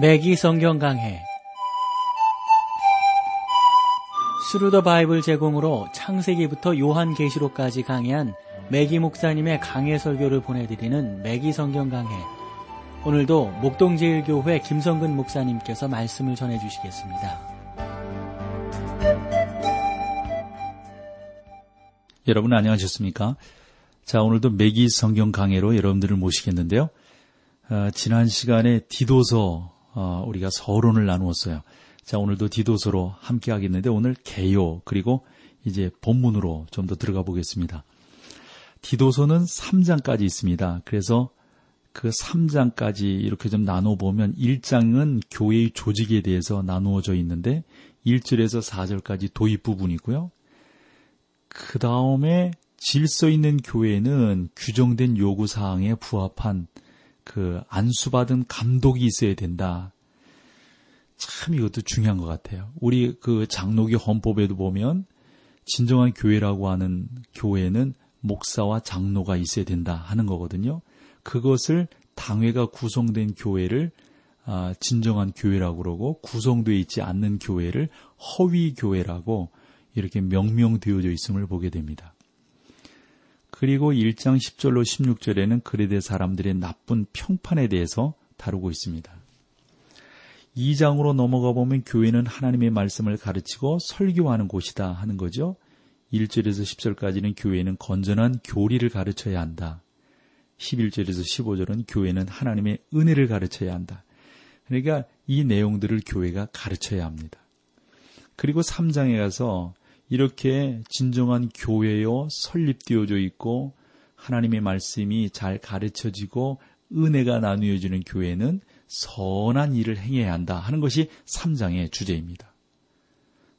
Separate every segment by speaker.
Speaker 1: 매기 성경 강해 Thru the Bible 제공으로 창세기부터 요한계시록까지 강해한 매기 목사님의 강해 설교를 보내드리는 매기 성경 강해 오늘도 목동제일교회 김성근 목사님께서 말씀을 전해주시겠습니다.
Speaker 2: 여러분 안녕하셨습니까? 자 오늘도 매기 성경 강해로 여러분들을 모시겠는데요. 어, 지난 시간에 디도서 어, 우리가 서론을 나누었어요. 자, 오늘도 디도서로 함께 하겠는데 오늘 개요 그리고 이제 본문으로 좀 더 들어가 보겠습니다. 디도서는 3장까지 있습니다. 그래서 그 3장까지 이렇게 좀 나눠 보면 1장은 교회의 조직에 대해서 나누어져 있는데 1절에서 4절까지 도입 부분이고요. 그 다음에 질서 있는 교회는 규정된 요구 사항에 부합한 그 안수받은 감독이 있어야 된다. 참 이것도 중요한 것 같아요. 우리 그 장로교 헌법에도 보면 진정한 교회라고 하는 교회는 목사와 장로가 있어야 된다 하는 거거든요. 그것을 당회가 구성된 교회를 아, 진정한 교회라고 그러고 구성되어 있지 않는 교회를 허위 교회라고 이렇게 명명되어져 있음을 보게 됩니다. 그리고 1장 10절로 16절에는 그레데 사람들의 나쁜 평판에 대해서 다루고 있습니다. 2장으로 넘어가 보면 교회는 하나님의 말씀을 가르치고 설교하는 곳이다 하는 거죠. 1절에서 10절까지는 교회는 건전한 교리를 가르쳐야 한다. 11절에서 15절은 교회는 하나님의 은혜를 가르쳐야 한다. 그러니까 이 내용들을 교회가 가르쳐야 합니다. 그리고 3장에 가서 이렇게 진정한 교회요 설립되어져 있고 하나님의 말씀이 잘 가르쳐지고 은혜가 나누어지는 교회는 선한 일을 행해야 한다 하는 것이 3장의 주제입니다.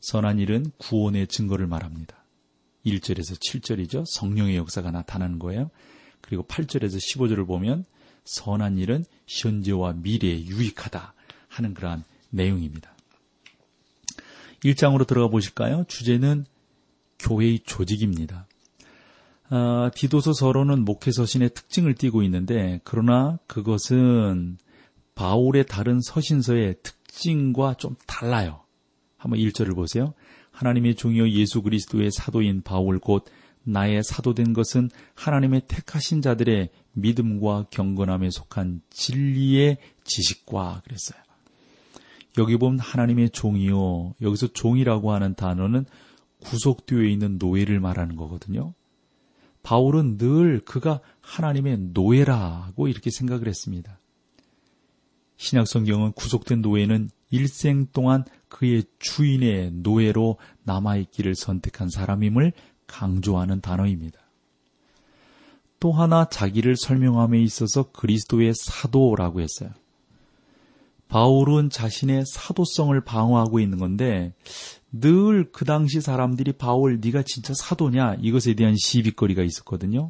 Speaker 2: 선한 일은 구원의 증거를 말합니다. 1절에서 7절이죠. 성령의 역사가 나타나는 거예요. 그리고 8절에서 15절을 보면 선한 일은 현재와 미래에 유익하다 하는 그러한 내용입니다. 1장으로 들어가 보실까요? 주제는 교회의 조직입니다. 아, 디도서 서론은 목회 서신의 특징을 띠고 있는데 그러나 그것은 바울의 다른 서신서의 특징과 좀 달라요. 한번 1절을 보세요. 하나님의 종이여 예수 그리스도의 사도인 바울 곧 나의 사도된 것은 하나님의 택하신 자들의 믿음과 경건함에 속한 진리의 지식과 그랬어요. 여기 보면 하나님의 종이요. 여기서 종이라고 하는 단어는 구속되어 있는 노예를 말하는 거거든요. 바울은 늘 그가 하나님의 노예라고 이렇게 생각을 했습니다. 신약 성경은 구속된 노예는 일생 동안 그의 주인의 노예로 남아있기를 선택한 사람임을 강조하는 단어입니다. 또 하나 자기를 설명함에 있어서 그리스도의 사도라고 했어요. 바울은 자신의 사도성을 방어하고 있는 건데 늘 그 당시 사람들이 바울 네가 진짜 사도냐 이것에 대한 시비거리가 있었거든요.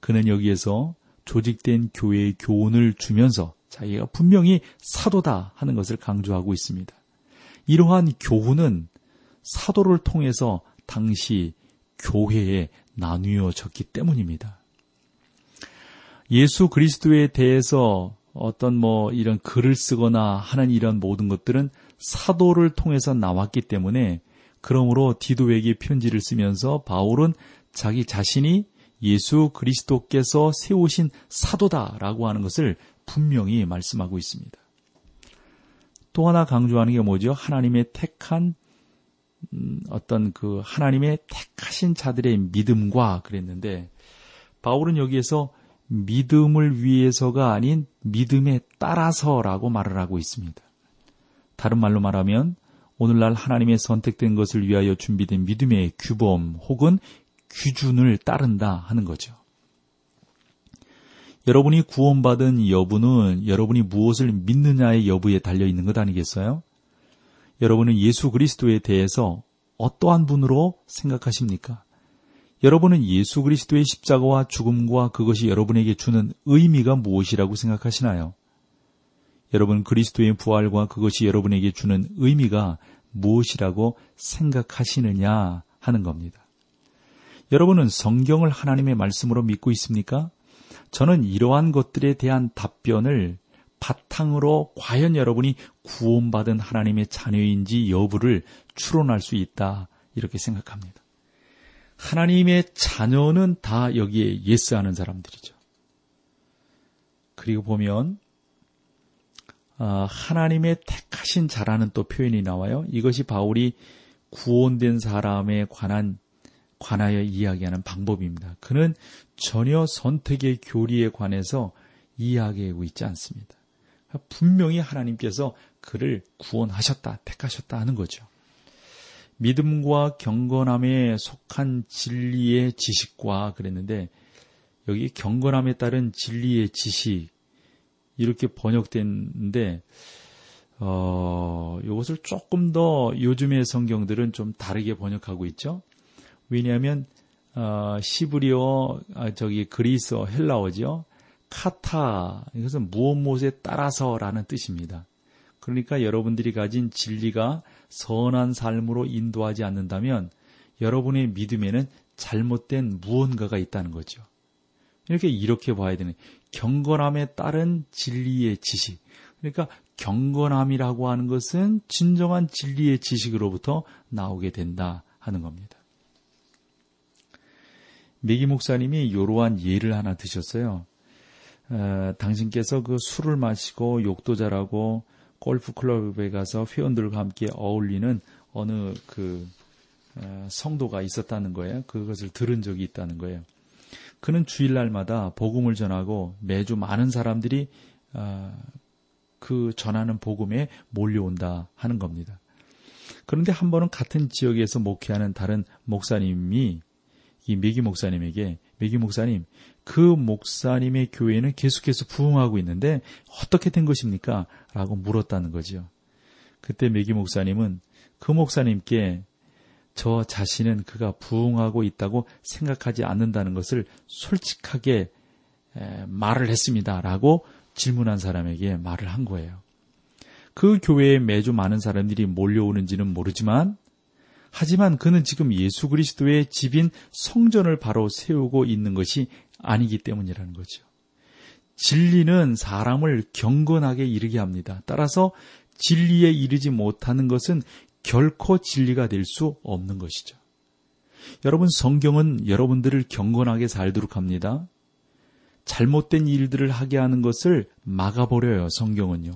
Speaker 2: 그는 여기에서 조직된 교회의 교훈을 주면서 자기가 분명히 사도다 하는 것을 강조하고 있습니다. 이러한 교훈은 사도를 통해서 당시 교회에 나뉘어졌기 때문입니다. 예수 그리스도에 대해서 어떤 뭐 이런 글을 쓰거나 하는 이런 모든 것들은 사도를 통해서 나왔기 때문에 그러므로 디도에게 편지를 쓰면서 바울은 자기 자신이 예수 그리스도께서 세우신 사도다라고 하는 것을 분명히 말씀하고 있습니다. 또 하나 강조하는 게 뭐죠? 하나님의 택한 음, 어떤 그 하나님의 택하신 자들의 믿음과 그랬는데 바울은 여기에서 믿음을 위해서가 아닌 믿음에 따라서라고 말을 하고 있습니다. 다른 말로 말하면 오늘날 하나님의 선택된 것을 위하여 준비된 믿음의 규범 혹은 규준을 따른다 하는 거죠. 여러분이 구원받은 여부는 여러분이 무엇을 믿느냐의 여부에 달려 있는 것 아니겠어요? 여러분은 예수 그리스도에 대해서 어떠한 분으로 생각하십니까? 여러분은 예수 그리스도의 십자가와 죽음과 그것이 여러분에게 주는 의미가 무엇이라고 생각하시나요? 여러분 그리스도의 부활과 그것이 여러분에게 주는 의미가 무엇이라고 생각하시느냐 하는 겁니다. 여러분은 성경을 하나님의 말씀으로 믿고 있습니까? 저는 이러한 것들에 대한 답변을 바탕으로 과연 여러분이 구원받은 하나님의 자녀인지 여부를 추론할 수 있다. 이렇게 생각합니다. 하나님의 자녀는 다 여기에 예스하는 사람들이죠. 그리고 보면 아, 하나님의 택하신 자라는 또 표현이 나와요. 이것이 바울이 구원된 사람에 관한 관하여 이야기하는 방법입니다. 그는 전혀 선택의 교리에 관해서 이야기하고 있지 않습니다. 분명히 하나님께서 그를 구원하셨다, 택하셨다 하는 거죠. 믿음과 경건함에 속한 진리의 지식과 그랬는데 여기 경건함에 따른 진리의 지식 이렇게 번역됐는데 어, 이것을 조금 더 요즘의 성경들은 좀 다르게 번역하고 있죠. 왜냐하면 어, 시브리어 아, 저기 그리스어 헬라어죠. 카타 이것은 무엇 무엇에 따라서라는 뜻입니다. 그러니까 여러분들이 가진 진리가 선한 삶으로 인도하지 않는다면 여러분의 믿음에는 잘못된 무언가가 있다는 거죠. 이렇게 이렇게 봐야 되는 경건함에 따른 진리의 지식. 그러니까 경건함이라고 하는 것은 진정한 진리의 지식으로부터 나오게 된다 하는 겁니다. 메기 목사님이 이러한 예를 하나 드셨어요. 어, 당신께서 그 술을 마시고 욕도 잘하고 골프 클럽에 가서 회원들과 함께 어울리는 어느 그 어, 성도가 있었다는 거예요. 그것을 들은 적이 있다는 거예요. 그는 주일날마다 복음을 전하고 매주 많은 사람들이 어, 그 전하는 복음에 몰려온다 하는 겁니다. 그런데 한 번은 같은 지역에서 목회하는 다른 목사님이 이 메기 목사님에게 메기 목사님 그 목사님의 교회는 계속해서 부흥하고 있는데 어떻게 된 것입니까? 라고 물었다는 거지요. 그때 메기 목사님은 그 목사님께 저 자신은 그가 부흥하고 있다고 생각하지 않는다는 것을 솔직하게 말을 했습니다. 라고 질문한 사람에게 말을 한 거예요. 그 교회에 매주 많은 사람들이 몰려오는지는 모르지만 하지만 그는 지금 예수 그리스도의 집인 성전을 바로 세우고 있는 것이 아니기 때문이라는 거죠. 진리는 사람을 경건하게 이르게 합니다. 따라서 진리에 이르지 못하는 것은 결코 진리가 될 수 없는 것이죠. 여러분, 성경은 여러분들을 경건하게 살도록 합니다. 잘못된 일들을 하게 하는 것을 막아버려요, 성경은요.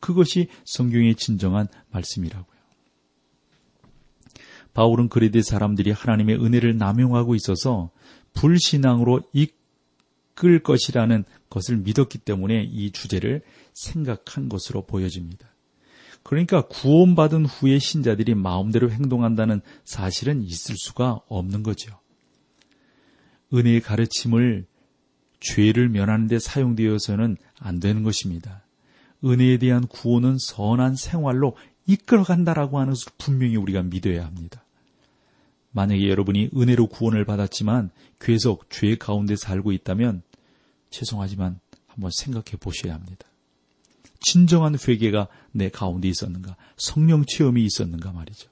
Speaker 2: 그것이 성경의 진정한 말씀이라고요. 바울은 그리드 사람들이 하나님의 은혜를 남용하고 있어서 불신앙으로 이끌 것이라는 것을 믿었기 때문에 이 주제를 생각한 것으로 보여집니다. 그러니까 구원받은 후에 신자들이 마음대로 행동한다는 사실은 있을 수가 없는 거죠. 은혜의 가르침을 죄를 면하는 데 사용되어서는 안 되는 것입니다. 은혜에 대한 구원은 선한 생활로 이끌어간다라고 하는 것을 분명히 우리가 믿어야 합니다. 만약에 여러분이 은혜로 구원을 받았지만 계속 죄 가운데 살고 있다면 죄송하지만 한번 생각해 보셔야 합니다. 진정한 회개가 내 가운데 있었는가, 성령 체험이 있었는가 말이죠.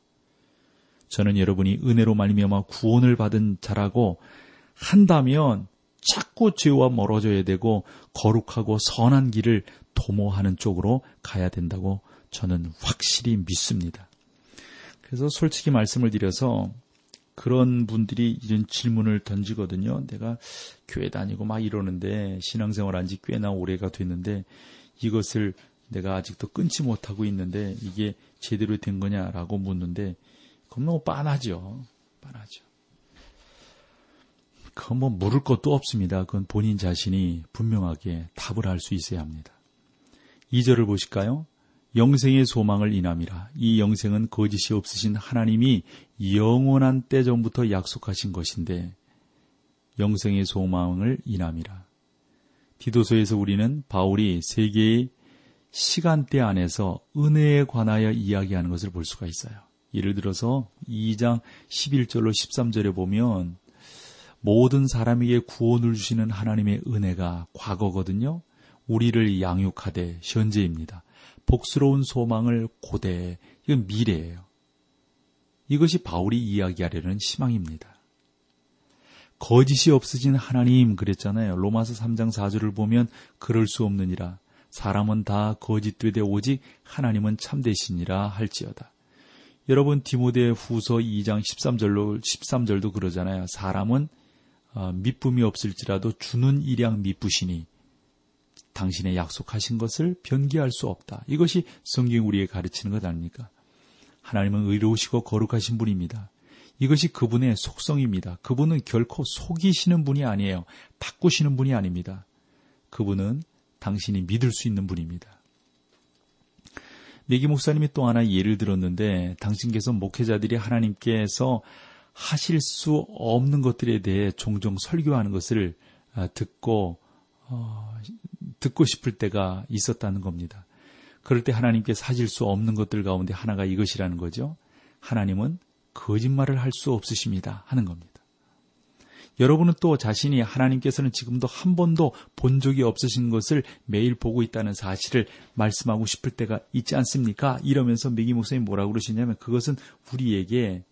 Speaker 2: 저는 여러분이 은혜로 말미암아 구원을 받은 자라고 한다면 자꾸 죄와 멀어져야 되고 거룩하고 선한 길을 도모하는 쪽으로 가야 된다고 저는 확실히 믿습니다. 그래서 솔직히 말씀을 드려서 그런 분들이 이런 질문을 던지거든요. 내가 교회 다니고 막 이러는데 신앙생활 한 지 꽤나 오래가 됐는데 이것을 내가 아직도 끊지 못하고 있는데 이게 제대로 된 거냐라고 묻는데 그건 너무 빤하죠. 빤하죠. 그건 뭐 물을 것도 없습니다. 그건 본인 자신이 분명하게 답을 할 수 있어야 합니다. 2절을 보실까요? 영생의 소망을 인함이라. 이 영생은 거짓이 없으신 하나님이 영원한 때 전부터 약속하신 것인데 영생의 소망을 인함이라. 디도서에서 우리는 바울이 세계의 시간대 안에서 은혜에 관하여 이야기하는 것을 볼 수가 있어요. 예를 들어서 2장 11절로 13절에 보면 모든 사람에게 구원을 주시는 하나님의 은혜가 과거거든요. 우리를 양육하되 현재입니다. 복스러운 소망을 고대, 이건 미래예요. 이것이 바울이 이야기하려는 희망입니다. 거짓이 없어진 하나님 그랬잖아요. 로마서 3장 4절을 보면 그럴 수 없느니라. 사람은 다 거짓되되 오직 하나님은 참되시니라 할지어다. 여러분 디모데 후서 2장 13절로 13절도 그러잖아요. 사람은 어, 미쁨이 없을지라도 주는 일양 미쁘시니 당신의 약속하신 것을 변기할 수 없다. 이것이 성경 우리에 가르치는 것 아닙니까? 하나님은 의로우시고 거룩하신 분입니다. 이것이 그분의 속성입니다. 그분은 결코 속이시는 분이 아니에요. 바꾸시는 분이 아닙니다. 그분은 당신이 믿을 수 있는 분입니다. 메기 목사님이 또 하나 예를 들었는데 당신께서 목회자들이 하나님께서 하실 수 없는 것들에 대해 종종 설교하는 것을 아, 듣고 어, 듣고 싶을 때가 있었다는 겁니다. 그럴 때 하나님께서 하실 수 없는 것들 가운데 하나가 이것이라는 거죠. 하나님은 거짓말을 할 수 없으십니다. 하는 겁니다. 여러분은 또 자신이 하나님께서는 지금도 한 번도 본 적이 없으신 것을 매일 보고 있다는 사실을 말씀하고 싶을 때가 있지 않습니까? 이러면서 메기 목사님 뭐라고 그러시냐면 그것은 우리에게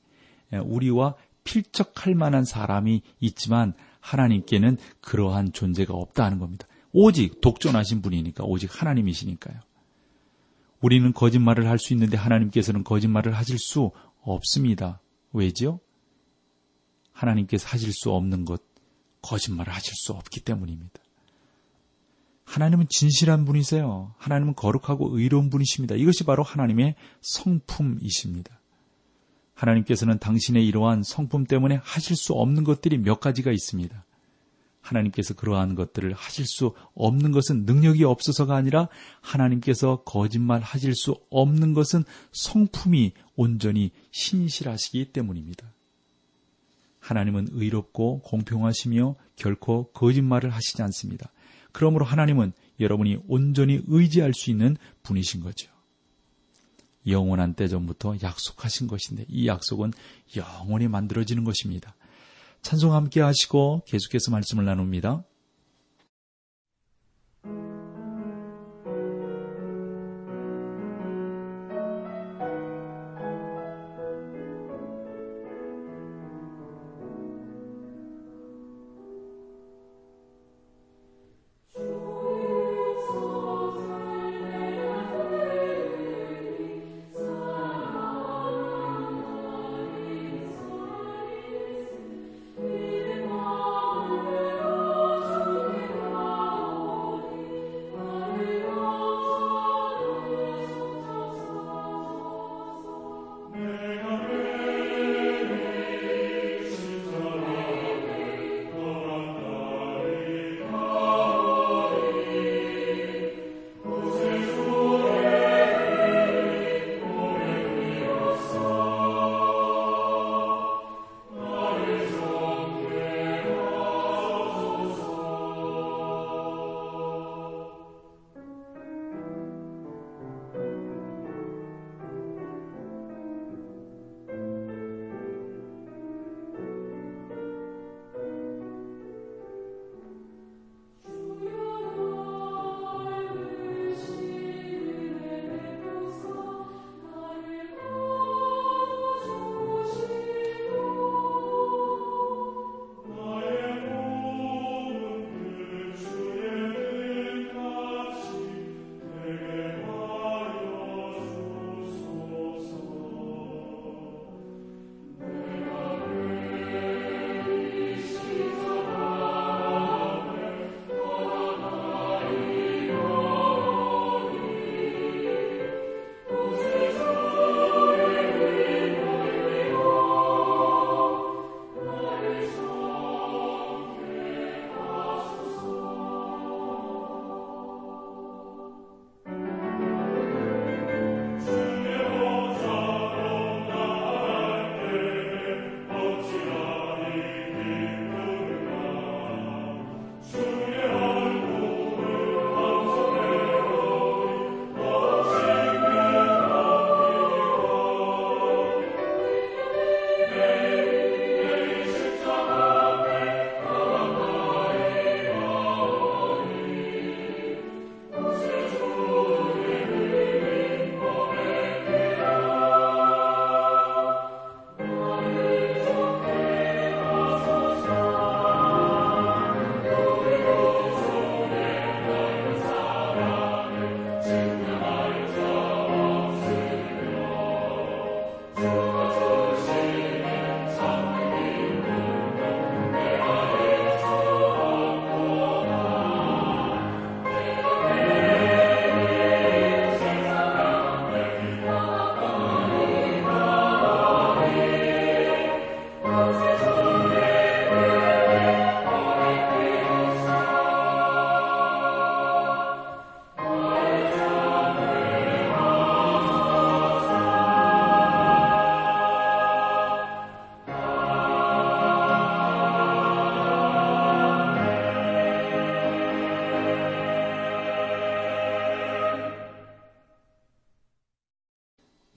Speaker 2: 우리와 필적할 만한 사람이 있지만 하나님께는 그러한 존재가 없다는 겁니다. 오직 독존하신 분이니까 오직 하나님이시니까요. 우리는 거짓말을 할 수 있는데 하나님께서는 거짓말을 하실 수 없습니다. 왜죠? 하나님께서 하실 수 없는 것, 거짓말을 하실 수 없기 때문입니다. 하나님은 진실한 분이세요. 하나님은 거룩하고 의로운 분이십니다. 이것이 바로 하나님의 성품이십니다. 하나님께서는 당신의 이러한 성품 때문에 하실 수 없는 것들이 몇 가지가 있습니다. 하나님께서 그러한 것들을 하실 수 없는 것은 능력이 없어서가 아니라 하나님께서 거짓말 하실 수 없는 것은 성품이 온전히 신실하시기 때문입니다. 하나님은 의롭고 공평하시며 결코 거짓말을 하시지 않습니다. 그러므로 하나님은 여러분이 온전히 의지할 수 있는 분이신 거죠. 영원한 때 전부터 약속하신 것인데 이 약속은 영원히 만들어지는 것입니다. 찬송 함께 하시고 계속해서 말씀을 나눕니다.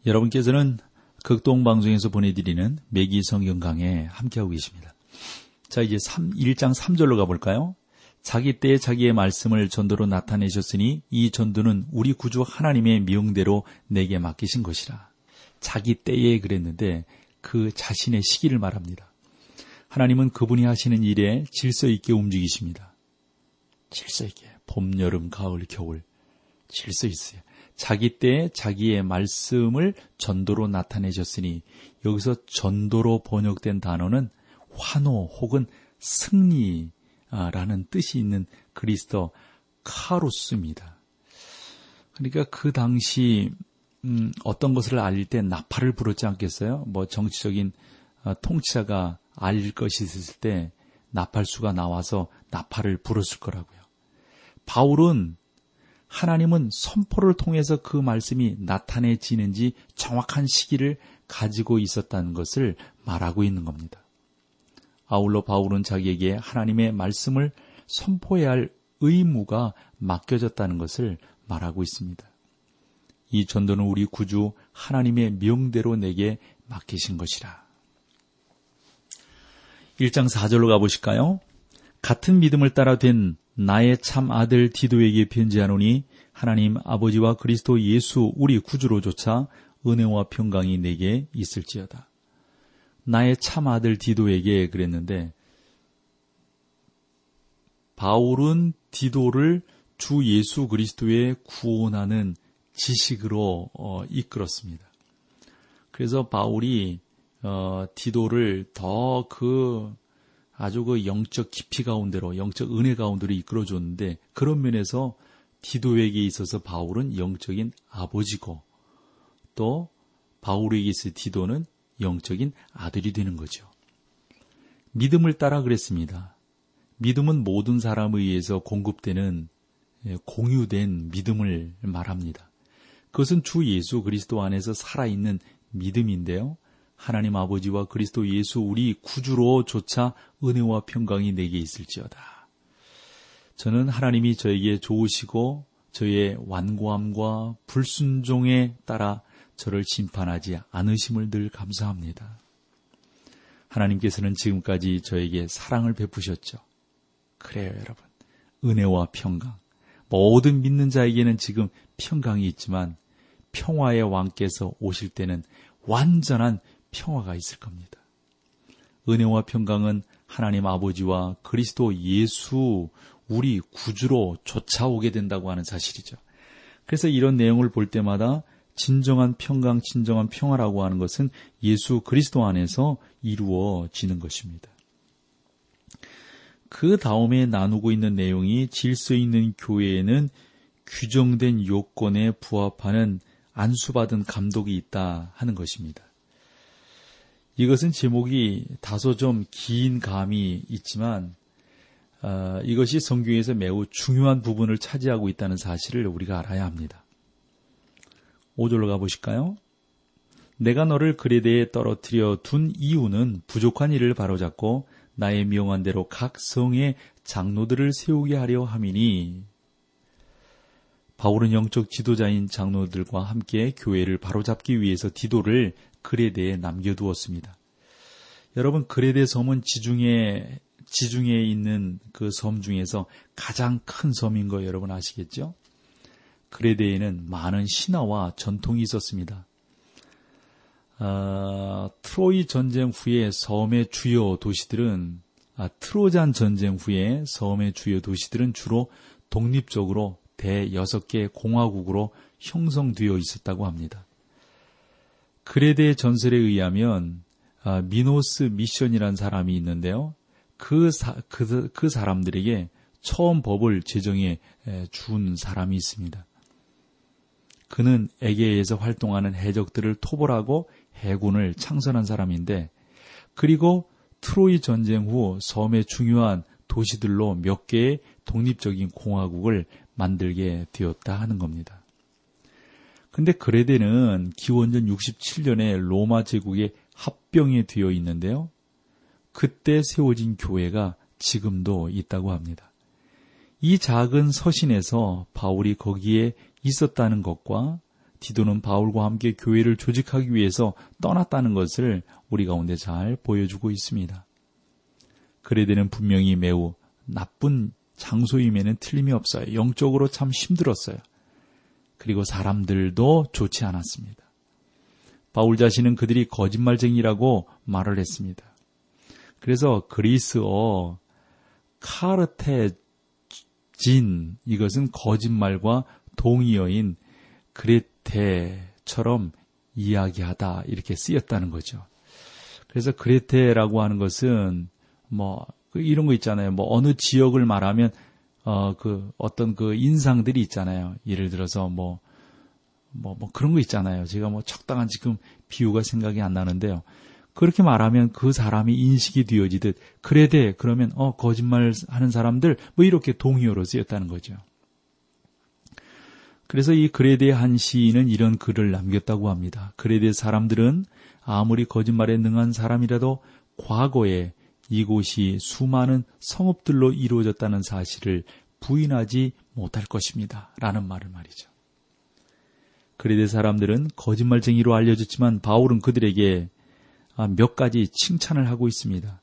Speaker 2: 여러분께서는 극동방송에서 보내드리는 매기 성경 강에 함께하고 계십니다. 자, 이제 3, 1장 3절로 가볼까요? 자기 때에 자기의 말씀을 전도로 나타내셨으니 이 전도는 우리 구주 하나님의 명대로 내게 맡기신 것이라. 자기 때에 그랬는데 그 자신의 시기를 말합니다. 하나님은 그분이 하시는 일에 질서 있게 움직이십니다. 질서 있게. 봄, 여름, 가을, 겨울. 질서 있어요. 자기 때에 자기의 말씀을 전도로 나타내셨으니 여기서 전도로 번역된 단어는 환호 혹은 승리라는 뜻이 있는 그리스도 카로스입니다. 그러니까 그 당시 음, 어떤 것을 알릴 때 나팔을 불었지 않겠어요? 뭐 정치적인 어, 통치자가 알릴 것이 있을 때 나팔수가 나와서 나팔을 불었을 거라고요. 바울은 하나님은 선포를 통해서 그 말씀이 나타내지는지 정확한 시기를 가지고 있었다는 것을 말하고 있는 겁니다. 아울러 바울은 자기에게 하나님의 말씀을 선포해야 할 의무가 맡겨졌다는 것을 말하고 있습니다. 이 전도는 우리 구주 하나님의 명대로 내게 맡기신 것이라. 1장 4절로 가보실까요? 같은 믿음을 따라 된 나의 참 아들 디도에게 편지하노니 하나님 아버지와 그리스도 예수 우리 구주로조차 은혜와 평강이 내게 있을지어다. 나의 참 아들 디도에게 그랬는데 바울은 디도를 주 예수 그리스도의 구원하는 지식으로 어, 이끌었습니다. 그래서 바울이 어, 디도를 더그 아주 그 영적 깊이 가운데로 영적 은혜 가운데로 이끌어 줬는데 그런 면에서 디도에게 있어서 바울은 영적인 아버지고 또 바울에게 있어 디도는 영적인 아들이 되는 거죠. 믿음을 따라 그랬습니다. 믿음은 모든 사람에 의해서 공급되는 예, 공유된 믿음을 말합니다. 그것은 주 예수 그리스도 안에서 살아있는 믿음인데요. 하나님 아버지와 그리스도 예수 우리 구주로조차 은혜와 평강이 내게 있을지어다. 저는 하나님이 저에게 좋으시고 저의 완고함과 불순종에 따라 저를 심판하지 않으심을 늘 감사합니다. 하나님께서는 지금까지 저에게 사랑을 베푸셨죠. 그래요, 여러분. 은혜와 평강. 모든 믿는 자에게는 지금 평강이 있지만 평화의 왕께서 오실 때는 완전한 평화가 있을 겁니다. 은혜와 평강은 하나님 아버지와 그리스도 예수 우리 구주로 쫓아오게 된다고 하는 사실이죠. 그래서 이런 내용을 볼 때마다 진정한 평강, 진정한 평화라고 하는 것은 예수 그리스도 안에서 이루어지는 것입니다. 그 다음에 나누고 있는 내용이 질서 있는 교회에는 규정된 요건에 부합하는 안수받은 감독이 있다 하는 것입니다. 이것은 제목이 다소 좀 긴 감이 있지만 어, 이것이 성경에서 매우 중요한 부분을 차지하고 있다는 사실을 우리가 알아야 합니다. 5절로 가보실까요? 내가 너를 그레대에 떨어뜨려 둔 이유는 부족한 일을 바로잡고 나의 명한 대로 각 성의 장로들을 세우게 하려 함이니 바울은 영적 지도자인 장로들과 함께 교회를 바로잡기 위해서 디도를 그레데에 남겨두었습니다. 여러분 그레데 섬은 지중해 지중해에 있는 그 섬 중에서 가장 큰 섬인 거 여러분 아시겠죠? 그레데에는 많은 신화와 전통이 있었습니다. 아, 트로이 전쟁 후에 섬의 주요 도시들은 아, 트로잔 전쟁 후에 섬의 주요 도시들은 주로 독립적으로 대 6개 공화국으로 형성되어 있었다고 합니다. 그레데 전설에 의하면 아, 미노스 미션이라는 사람이 있는데요. 그, 사, 그, 그 사람들에게 처음 법을 제정해 준 사람이 있습니다. 그는 에게에서 활동하는 해적들을 토벌하고 해군을 창설한 사람인데 그리고 트로이 전쟁 후 섬의 중요한 도시들로 몇 개의 독립적인 공화국을 만들게 되었다 하는 겁니다. 근데 그레데는 기원전 67년에 로마 제국의 합병이 되어 있는데요. 그때 세워진 교회가 지금도 있다고 합니다. 이 작은 서신에서 바울이 거기에 있었다는 것과 디도는 바울과 함께 교회를 조직하기 위해서 떠났다는 것을 우리 가운데 잘 보여주고 있습니다. 그레데는 분명히 매우 나쁜 장소임에는 틀림이 없어요. 영적으로 참 힘들었어요. 그리고 사람들도 좋지 않았습니다. 바울 자신은 그들이 거짓말쟁이라고 말을 했습니다. 그래서 그리스어 카르테진 이것은 거짓말과 동의어인 그레테처럼 이야기하다 이렇게 쓰였다는 거죠. 그래서 그레테라고 하는 것은 뭐그 이런 거 있잖아요. 뭐 어느 지역을 말하면 어 그 어떤 그 인상들이 있잖아요. 예를 들어서 뭐 뭐, 뭐 그런 거 있잖아요. 제가 뭐 적당한 지금 비유가 생각이 안 나는데요. 그렇게 말하면 그 사람이 인식이 되어지듯 그래 돼 그러면 어 거짓말 하는 사람들 뭐 이렇게 동의어로 쓰였다는 거죠. 그래서 이 그레데 한 시인은 이런 글을 남겼다고 합니다. 그레데 사람들은 아무리 거짓말에 능한 사람이라도 과거에 이곳이 수많은 성읍들로 이루어졌다는 사실을 부인하지 못할 것입니다. 라는 말을 말이죠. 그레데 사람들은 거짓말쟁이로 알려졌지만 바울은 그들에게 아, 몇 가지 칭찬을 하고 있습니다.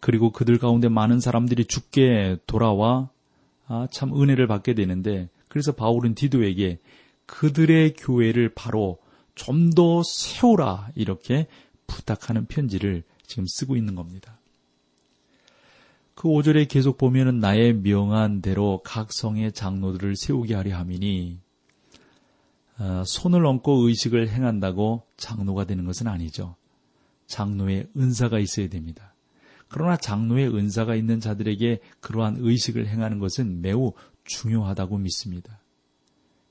Speaker 2: 그리고 그들 가운데 많은 사람들이 죽게 돌아와 아, 참 은혜를 받게 되는데 그래서 바울은 디도에게 그들의 교회를 바로 좀 더 세우라 이렇게 부탁하는 편지를 지금 쓰고 있는 겁니다. 그 5절에 계속 보면은 나의 명한 대로 각 성의 장로들을 세우게 하려 함이니 어, 손을 얹고 의식을 행한다고 장로가 되는 것은 아니죠. 장로의 은사가 있어야 됩니다. 그러나 장로의 은사가 있는 자들에게 그러한 의식을 행하는 것은 매우 중요하다고 믿습니다.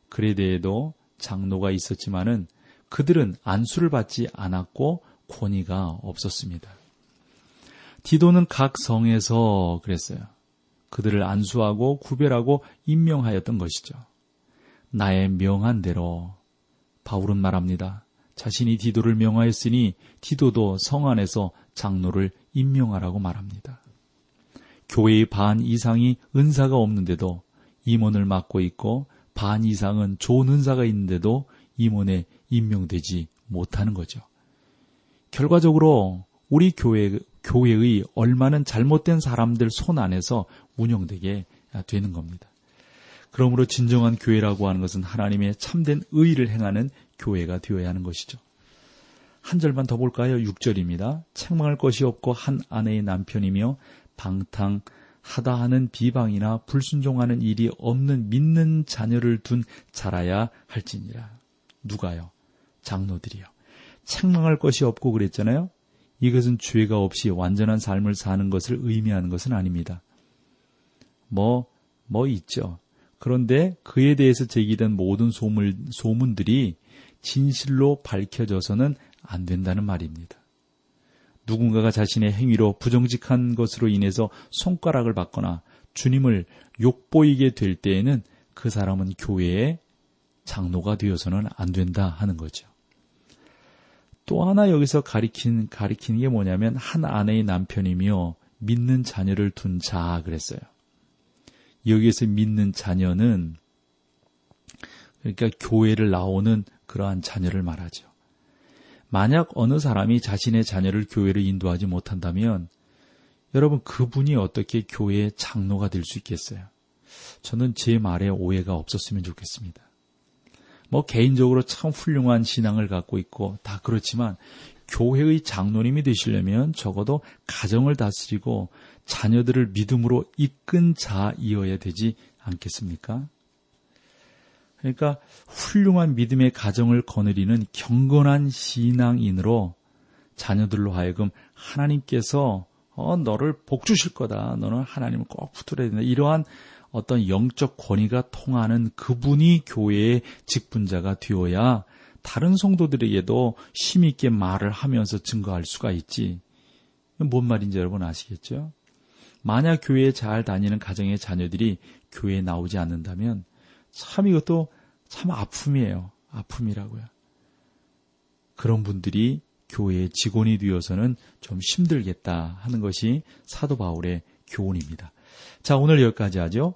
Speaker 2: 그레데에도 장로가 있었지만은 그들은 안수를 받지 않았고 권위가 없었습니다. 디도는 각 성에서 그랬어요. 그들을 안수하고 구별하고 임명하였던 것이죠. 나의 명한 대로 바울은 말합니다. 자신이 디도를 명하였으니 디도도 성 안에서 장로를 임명하라고 말합니다. 교회의 반 이상이 은사가 없는데도 임원을 맡고 있고 반 이상은 좋은 은사가 있는데도 임원에 임명되지 못하는 거죠. 결과적으로 우리 교회, 교회의 얼마는 잘못된 사람들 손 안에서 운영되게 되는 겁니다. 그러므로 진정한 교회라고 하는 것은 하나님의 참된 의를 행하는 교회가 되어야 하는 것이죠. 한 절만 더 볼까요? 6절입니다. 책망할 것이 없고 한 아내의 남편이며 방탕 하다 하는 비방이나 불순종하는 일이 없는 믿는 자녀를 둔 자라야 할지니라. 누가요? 장로들이요. 책망할 것이 없고 그랬잖아요. 이것은 죄가 없이 완전한 삶을 사는 것을 의미하는 것은 아닙니다. 뭐, 뭐 있죠. 그런데 그에 대해서 제기된 모든 소문, 소문들이 진실로 밝혀져서는 안 된다는 말입니다. 누군가가 자신의 행위로 부정직한 것으로 인해서 손가락을 받거나 주님을 욕보이게 될 때에는 그 사람은 교회의 장로가 되어서는 안 된다 하는 거죠. 또 하나 여기서 가리킨, 가리키는 게 뭐냐면 한 아내의 남편이며 믿는 자녀를 둔 자 그랬어요. 여기에서 믿는 자녀는 그러니까 교회를 나오는 그러한 자녀를 말하죠. 만약 어느 사람이 자신의 자녀를 교회를 인도하지 못한다면 여러분 그분이 어떻게 교회의 장로가 될 수 있겠어요? 저는 제 말에 오해가 없었으면 좋겠습니다. 뭐 개인적으로 참 훌륭한 신앙을 갖고 있고 다 그렇지만 교회의 장로님이 되시려면 적어도 가정을 다스리고 자녀들을 믿음으로 이끈 자이어야 되지 않겠습니까? 그러니까 훌륭한 믿음의 가정을 거느리는 경건한 신앙인으로 자녀들로 하여금 하나님께서 어, 너를 복 주실 거다. 너는 하나님을 꼭 붙들어야 된다. 이러한 어떤 영적 권위가 통하는 그분이 교회의 직분자가 되어야 다른 성도들에게도 힘있게 말을 하면서 증거할 수가 있지. 뭔 말인지 여러분 아시겠죠? 만약 교회에 잘 다니는 가정의 자녀들이 교회에 나오지 않는다면 참 이것도 참 아픔이에요. 아픔이라고요. 그런 분들이 교회의 직원이 되어서는 좀 힘들겠다 하는 것이 사도 바울의 교훈입니다. 자, 오늘 여기까지 하죠.